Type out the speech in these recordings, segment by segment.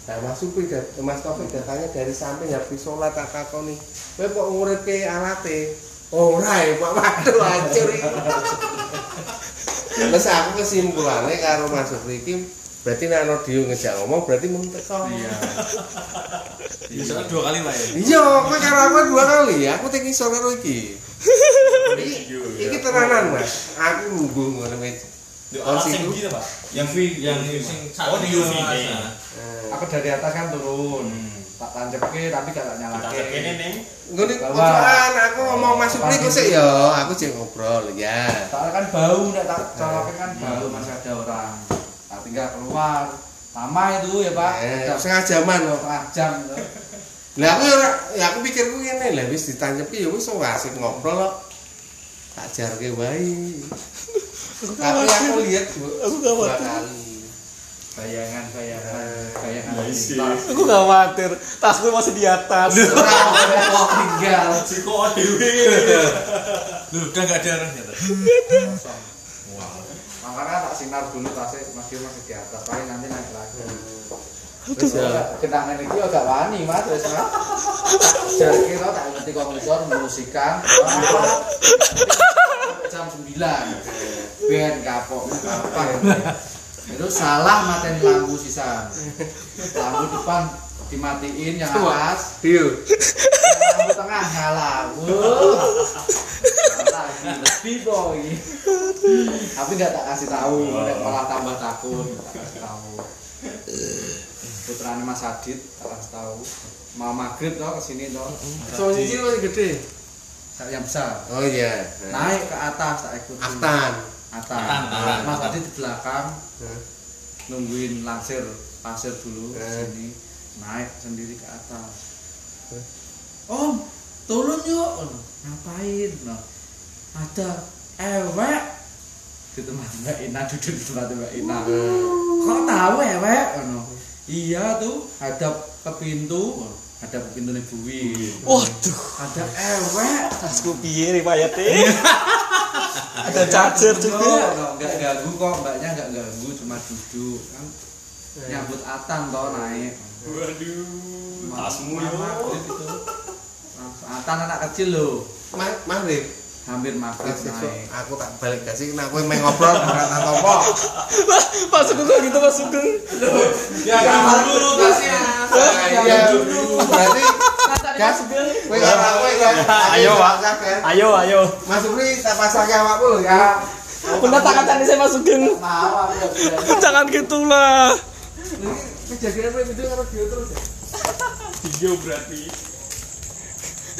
Nah, Mas Supri, dat- Mas Taufik datangnya dari samping habis sholat tak takoni. Kowe kok nguripe alate? Ora ya, Pak. Waduh, hancur iki. Terus aku kesimpulannya karo Mas Supri iki berarti nek ana Dio ngejak ngomong berarti mung teko. Iya. Bisa dua kali lah ya. Iya, kowe karo aku dua kali, aku tek ngisor karo iki. Iki, tenanan, Mas. Aku nunggu ngono situ. yang gini pak. Yang V, yang sing Oh, di UV. Eh, Aku dari atas kan turun. Hmm. Tak tancap ke tapi gak tak nyalake. ini nih. Ngene aku ngomong Mas Supri kok sik ya, aku jek ngobrol ya. Soalnya kan bau, nek tak colokin kan bau masih ada orang. Tak tinggal keluar. Lama itu ya Pak. Eh, setengah jaman kok. setengah jam. Lah aku ya ya aku pikirku ngene lah wis ditancepi ya wis wong asik ngobrol kok. Tak jarke wae. Tapi aku lihat dua, Aku gak dua khawatir. kali. Bayangan, bayangan, bayangan. Lintas. Aku gak khawatir. Tasku masih di atas. Kok tinggal. Si kok dewe. Loh, udah nggak ada arahnya tuh. Makanya tak sinar dulu tasnya masih masih di atas. Paling nanti naik lagi. Wis ya. Kenangan ini agak wani mas, wes mas. Jadi kita tak ngerti kok ngisor musikan. jam 9 Ben kapok apa Itu salah matiin lampu sisa. Lampu depan dimatiin yang atas, Dio. lampu tengah nyala. Lebih boy. Tapi nggak tak kasih tahu, malah tambah takut. Tak kasih tahu putrane Mas Adit tak kasih tahu mau maghrib toh ke sini toh. So nyicil lebih gede. yang besar. Oh iya. naik ke atas tak ikut. Aftan. atan. Mas Adit di belakang. Nungguin langsir pasir dulu sini. Naik sendiri ke atas. Om turun yuk. Ngapain? No ada ewek. Di tempat Mbak Ina duduk di tempat Mbak Ina. Kok tahu ewek iya tuh hadap ke pintu hadap ke pintu nih Buwi Waduh. ada ewek Tasku piye riwayatnya. Ada charger juga. Enggak, enggak ganggu kok, mbaknya enggak ganggu, cuma duduk kan. Nyambut Atan toh naik. Waduh. Tasmu gitu. Langsung Atan anak kecil loh, Ma Maghrib. Hampir maghrib Kasih naik. aku tak balik kasih kenapa kowe main ngobrol ora tak topo. Pak Sugeng kok gitu Pak Sugeng. Ya kamu dulu tasnya. Iya. Berarti gas kowe aku ya. Ayo, Pak. Pak. Ayo, ayo. Mas Supri tak awakmu lho ya. Bunda tak kacani saya Mas Sugeng. Mau aku ya. Jangan gitulah. Ini kejadian apa video karo dia terus ya? Video berarti.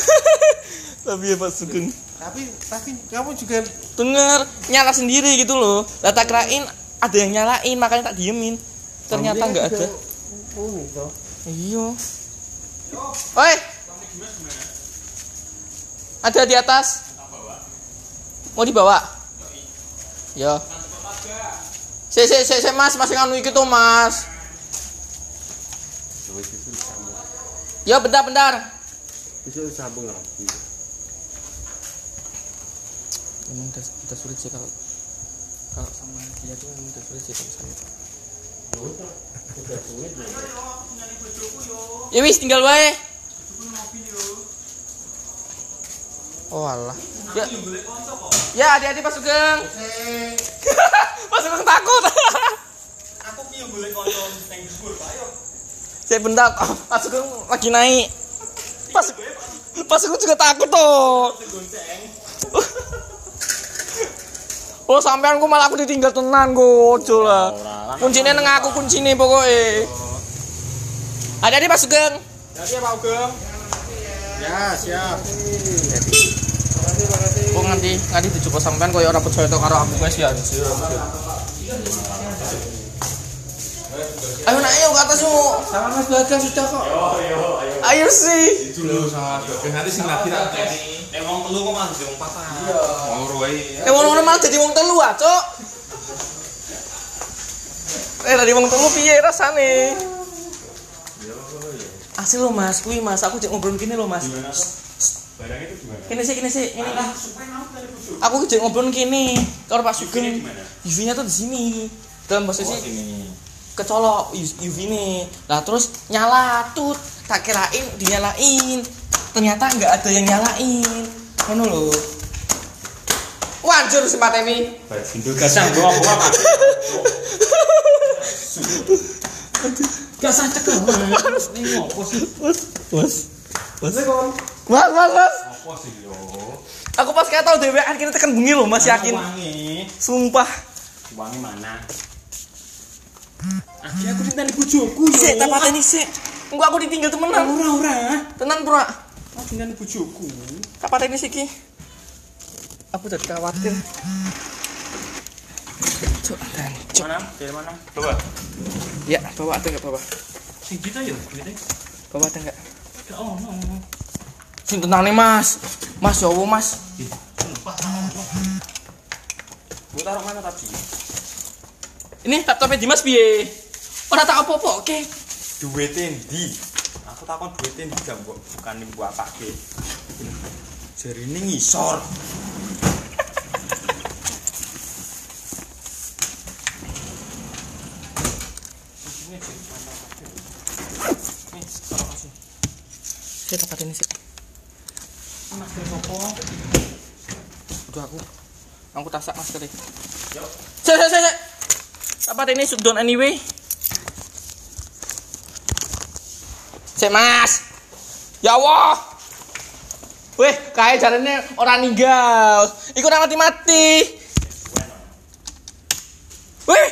Tapi ya Pak Sugeng. Tapi tapi kamu juga Dengar, nyala sendiri gitu loh. Lah tak kirain ada yang nyalain makanya tak diemin. Ternyata nggak ada. Iya. Oi. Ada di atas. Mau dibawa? Ya. Si si si si Mas, masih nganu iki tuh, Mas. Ya bentar bentar. Besok disambung lagi. Emang udah, udah sulit sih kalau kalau sama dia tuh emang udah sulit sih kalau sulit ya. Wis tinggal wae. Oh alah. Ya. Ya hati-hati Pak Sugeng. Pak Sugeng takut. Aku piye golek kanca nang dhuwur, Pak. Saya bentar, Pak Sugeng lagi naik. Pak Sugeng juga takut toh. Oh sampean ku malah aku ditinggal tenan go, ojo lah. Kuncinya neng aku kuncinya pokoknya. Ada di Pak Sugeng. Jadi ya Pak Ugeng. Ya, siap. Oh nganti nganti dicoba sampean koyo ora percaya to karo aku guys ya anjir. Ayo nak ayo ke atas yuk. Sama Mas Bagas sudah kok. Ayo sih. Itu loh sama sebagai nanti sing lagi tak tes. Nek wong telu kok malah jadi wong patah. Mau ruwai. Eh wong-wong malah dadi wong telu ah, Cok. Eh tadi wong telu piye rasane? Asli lo Mas, kuwi Mas, aku cek ngobrol gini lo Mas. Gimana? Barang itu gimana? Kini sih, kini sih, ini. dari busuk. Aku cek ngobrol gini. Kalau Pak Sugeng? UV-nya tuh di sini. Dalam posisi ini. kecolok UV nih lah terus nyala tut tak kirain dinyalain ternyata nggak ada yang nyalain ngono lho Wanjur si Matemi. Indo gasang gua apa apa. Gak sah cekal. Ini ngopo sih? Mas mas, mas, mas. Apa sih yo? Aku pas kayak tau dewean kita tekan bengi loh, Mas yakin. Wangi. Sumpah. Wangi mana? Aki aku ditani bojoku yo. Sik, tak pateni sik. Engko aku ditinggal temenan. ora ora. Tenan, Bro. Aku ditani bojoku. Tak pateni sik iki. Aku jadi khawatir. Cuk, dan. Mana? Dari mana? Coba. Ya, bawa ada enggak bawa? Sing kita yo, gitu. Bawa ada enggak? Gak ono. Sing tenane, Mas. Mas ya Allah, Mas. Gua taruh mana tadi? Ini laptopnya Dimas piye? Ora tak apa-apa, oke. Ndi? Aku takon duite ndi gak mbok bukan mbok apake. Jarine ngisor. Saya tak pateni sik. Masker sopo? Udah aku. Aku tasak masker Yuk. Sik, sik, sik, sik. Apa ini shutdown anyway? Sik, Mas. Ya Allah. Weh, kayak jarane orang ninggal. Iku ora mati-mati. Weh.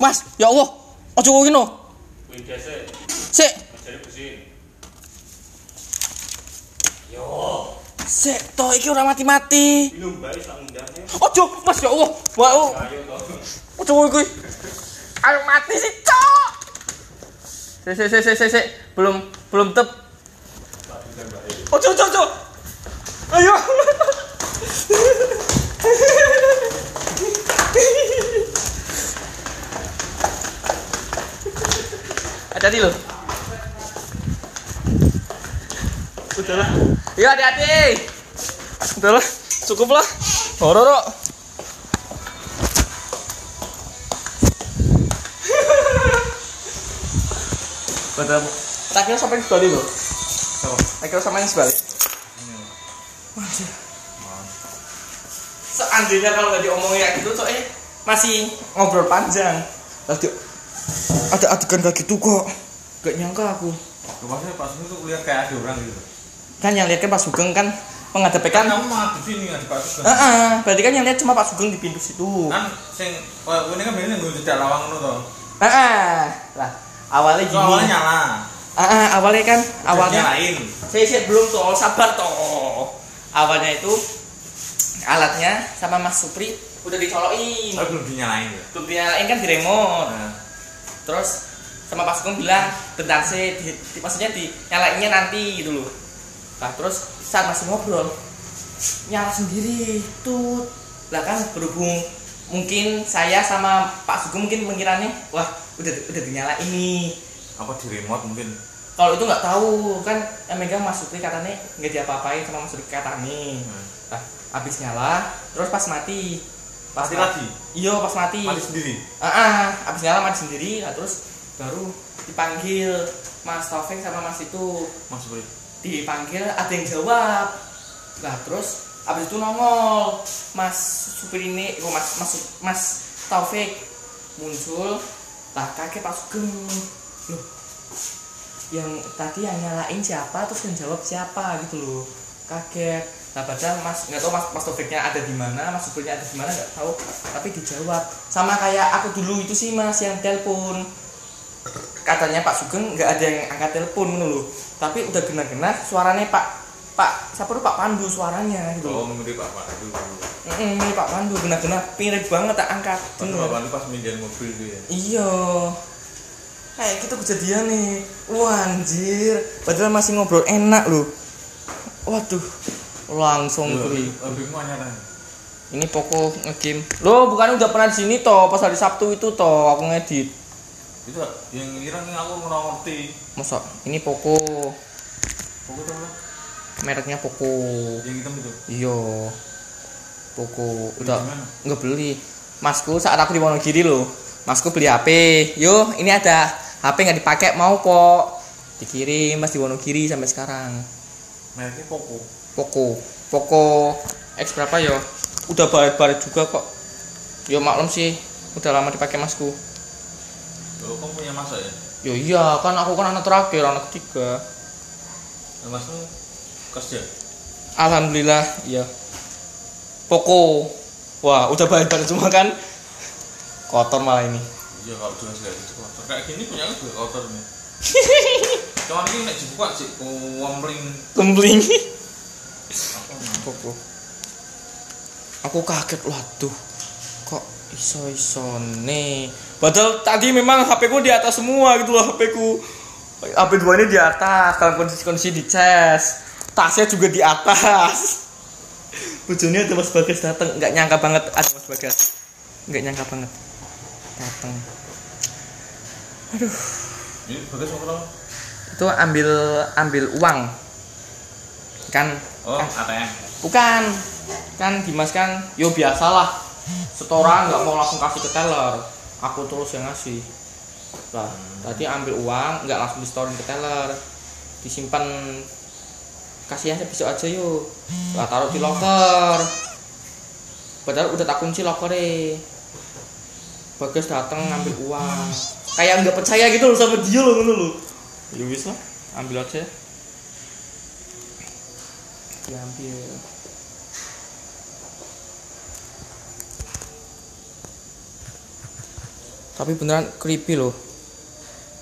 Mas, ya Allah. Ojo kowe no. Sik. Sik, to iki ora mati-mati. Minum bae sak undangnya. Ojo, Mas ya Allah. Wah, ojo kowe kuwi. Ayo mati sih, Cok. Sik, sik, sik, sik, sik. Belum belum tep. Ojo, ojo, ojo. Ayo. Hati-hati loh. Udah lah. Iya, hati-hati. Udah lah, cukup lah. Ora, ora. Padahal tak kira sampai sebalik loh. Tak kira sampai sebalik. Waduh. Seandainya kalau nggak diomongin kayak gitu, soalnya masih ngobrol panjang. Lalu ada adegan kayak gitu kok. Gak nyangka aku. Maksudnya pas itu lihat kayak ada orang gitu. Kan yang lihat kan Pak Sugeng kan menghadapi Kan kan. kamu mah di sini kan Pak Heeh, berarti kan yang lihat cuma Pak Sugeng di pintu situ. Kan sing oh, ini kan biasanya gue tidak lawang ngono to. Heeh. Lah, awalnya So, gini. awalnya nyala. Heeh, awalnya kan awalnya. nyalain. saya saya belum toh sabar toh. Awalnya itu alatnya sama Mas Supri udah dicolokin. Tapi belum dinyalain ya. belum dinyalain kan di remote. Nah, terus sama Pak Sugeng bilang bentar sih di, di- maksudnya dinyalainnya nanti gitu loh. Nah terus saat masih ngobrol nyala sendiri tuh lah kan berhubung mungkin saya sama Pak Sugeng mungkin mengiranya wah udah udah dinyalain nih apa di remote mungkin? Kalau itu nggak tahu kan megang Mas Supri katanya nggak diapa-apain sama Mas Supri katanya Hmm. nah habis nyala terus pas mati. Pas Mati ma- lagi? iya pas mati. Mati sendiri. ah ah, habis nyala mati sendiri nah, terus baru dipanggil Mas Taufik sama Mas itu. Mas Bri. dipanggil ada yang jawab. Nah terus habis itu nongol. Mas Supir ini oh, Mas Mas Mas Taufik muncul. Lah kaget Pak Sugeng loh yang tadi yang nyalain siapa terus yang jawab siapa gitu loh kaget nah padahal mas nggak tahu mas mas Taufiknya ada di mana mas Supirnya ada di mana nggak tahu tapi dijawab sama kayak aku dulu itu sih mas yang telepon katanya Pak Sugeng nggak ada yang angkat telepon loh tapi udah kena-kena suaranya Pak Pak siapa tuh Pak Pandu suaranya gitu Oh, mirip Pak Pandu. Mm, ini Pak Pandu kena-kena mirip banget tak angkat. Pak Pandu pas mindahin mobil tuh ya. Iya. Kayak gitu kejadian nih. Wah anjir. Padahal masih ngobrol enak loh. Waduh. Langsung nyala. Ini pokok ngegame. Loh, bukan udah pernah di sini toh, pas hari Sabtu itu toh aku ngedit. Itu yang ngira aku ngerti. Masa ini. Pokok tuh apa? Mereknya Poco. Yang hitam itu. Iya. Beli Udah nggak beli. Masku saat aku di Wonogiri loh. masku beli HP yo ini ada HP nggak dipakai mau po dikirim mas di Wonogiri sampai sekarang. Mereknya Poco. Poco. Poco X berapa yo udah baret-baret juga kok. Yo maklum sih. Udah lama dipakai masku. Lo kamu punya masa ya? yo iya. Kan aku kan anak terakhir anak ketiga. Nah, masmu kerja. alhamdulillah iya. Poco. Wah udah baret-baret semua kan? Kotor malah ini Iya kalau jelas kayak gitu kotor. Kayak gini punya aku juga kotor nih. Cuman ini nek dibuka sih, wambling. kembling Apa? Aku kaget waduh kok iso iso nih padahal tadi memang HP ku di atas semua gitu loh HP ku. HP dua ini di atas dalam kondisi kondisi di chest. Tasnya juga di atas. Bojone ada Mas Bagas dateng. Nggak nyangka banget ada Mas Bagas. Nggak nyangka banget Ini bagus berapa? itu ambil ambil uang kan Oh, ATM. Bukan. Kan Dimas kan yo biasalah. Setoran nggak mau langsung kasih ke teller. Aku terus yang ngasih. Lah, tadi ambil uang nggak langsung disetorin ke teller. Disimpan kasih aja besok aja yuk. Lah taruh di locker. Padahal udah tak kunci lokernya. Bagus datang ngambil uang. Kayak nggak percaya gitu loh sama dia loh ngono loh. Ya wis lah, ambil aja. Diambil. Tapi beneran creepy loh.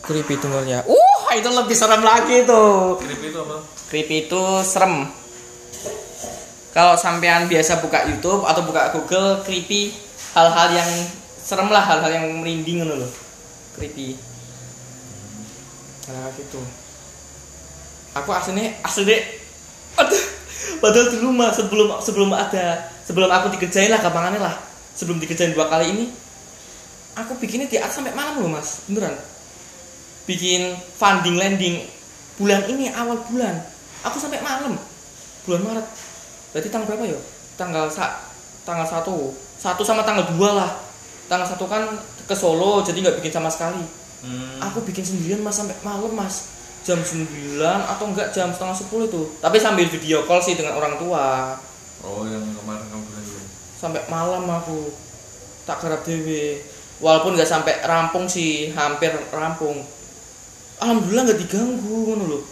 Creepy dengarnya. Uh, itu lebih serem lagi tuh. Krip itu apa? Creepy itu serem. Kalau sampean biasa buka YouTube atau buka Google, creepy hal-hal yang serem lah, hal-hal yang merinding ngono loh. Creepy. Nah, gitu. Aku aslinya asli Aduh, padahal dulu mah sebelum sebelum ada sebelum aku dikerjain lah gampangannya lah. Sebelum dikerjain dua kali ini aku bikinnya di sampai malam loh mas. Beneran. Bikin funding landing bulan ini awal bulan. Aku sampai malam. Bulan Maret. Berarti tanggal berapa ya? Tanggal sa tanggal satu. Satu sama tanggal dua lah tanggal satu kan ke Solo jadi nggak bikin sama sekali. Hmm. aku bikin sendirian mas sampai malam mas. Jam 9 atau enggak jam setengah 10 itu. Tapi sambil video call sih dengan orang tua. Oh, yang kemarin kamu bilang sampai malam aku. Tak garap dewe. Walaupun nggak sampai rampung sih hampir rampung. Alhamdulillah nggak diganggu ngono loh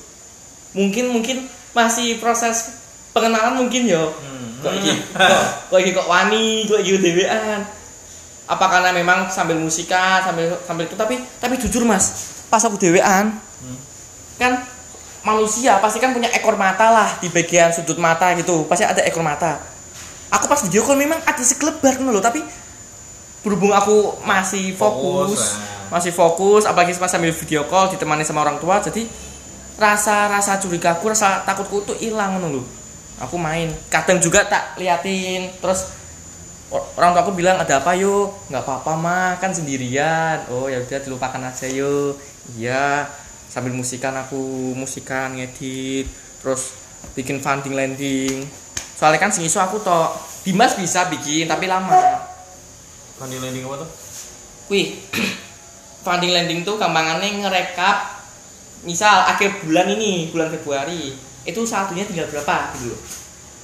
mungkin mungkin masih proses pengenalan mungkin yo Hmm. kok iki kok, kok iki kok wani kok iki dewean apa karena memang sambil musika sambil sambil itu tapi tapi jujur mas pas aku dewean Hmm. kan manusia pasti kan punya ekor mata lah di bagian sudut mata gitu pasti ada ekor mata aku pas video call memang ada sekelebat loh tapi berhubung aku masih fokus, Fokus, nah. masih fokus apalagi pas sambil video call ditemani sama orang tua jadi rasa rasa curigaku rasa takutku tuh hilang loh aku main kadang juga tak liatin terus orang tua aku bilang ada apa yuk? Nggak apa-apa mah kan sendirian. Oh ya udah dilupakan aja yuk. Iya. Sambil musikan aku musikan ngedit terus bikin funding landing. Soalnya kan sengiso aku toh Dimas bisa bikin tapi lama. Funding landing apa tuh? wih funding landing tuh gampangannya ngerekap misal akhir bulan ini bulan Februari itu satunya tinggal berapa gitu loh.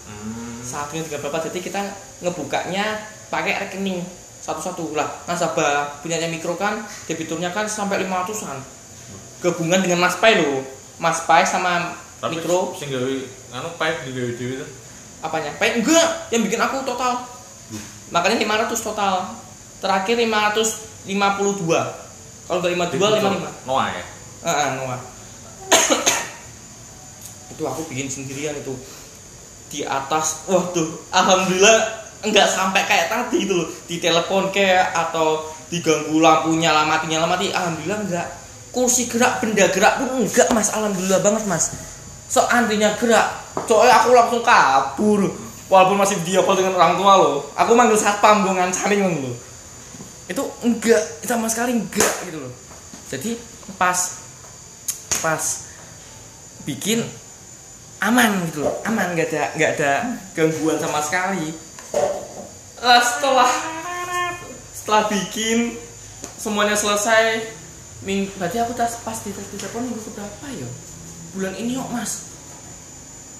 Hmm. Satunya tinggal berapa jadi kita ngebukanya pakai rekening satu-satu lah. Nasabah punyanya mikro kan debiturnya kan sampai 500an gabungan dengan mas Pai loh mas Pai sama Tapi mikro. sing gawe anu pipe di gawe dhewe tuh. apanya? Pai enggak yang bikin aku total. Makanya 500 total. Terakhir 552 kalau nggak 52 55 Noah ya. Heeh, Noah. itu aku bikin sendirian itu di atas waduh alhamdulillah enggak sampai kayak tadi loh. Di telepon kayak atau diganggu lampunya mati nyala mati alhamdulillah enggak. Kursi gerak benda gerak pun enggak mas. Alhamdulillah banget mas. So antrinya gerak. Soalnya aku langsung kabur. Walaupun masih video call dengan orang tua loh. Aku manggil satpam gue ngancarin loh. Itu enggak sama sekali enggak gitu loh. Jadi pas pas bikin aman gitu loh aman nggak ada nggak ada gangguan sama sekali. Lah, setelah setelah bikin semuanya selesai ming berarti aku tas pas di di telepon minggu keberapa ya? Bulan ini kok mas?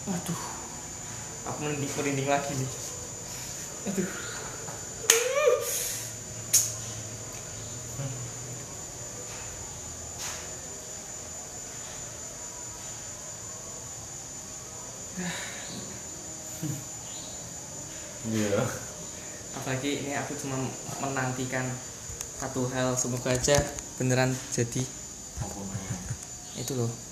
Waduh aku merinding merinding lagi nih. Aduh Iya. apalagi ini aku cuma menantikan satu hal semoga aja beneran jadi. Itu loh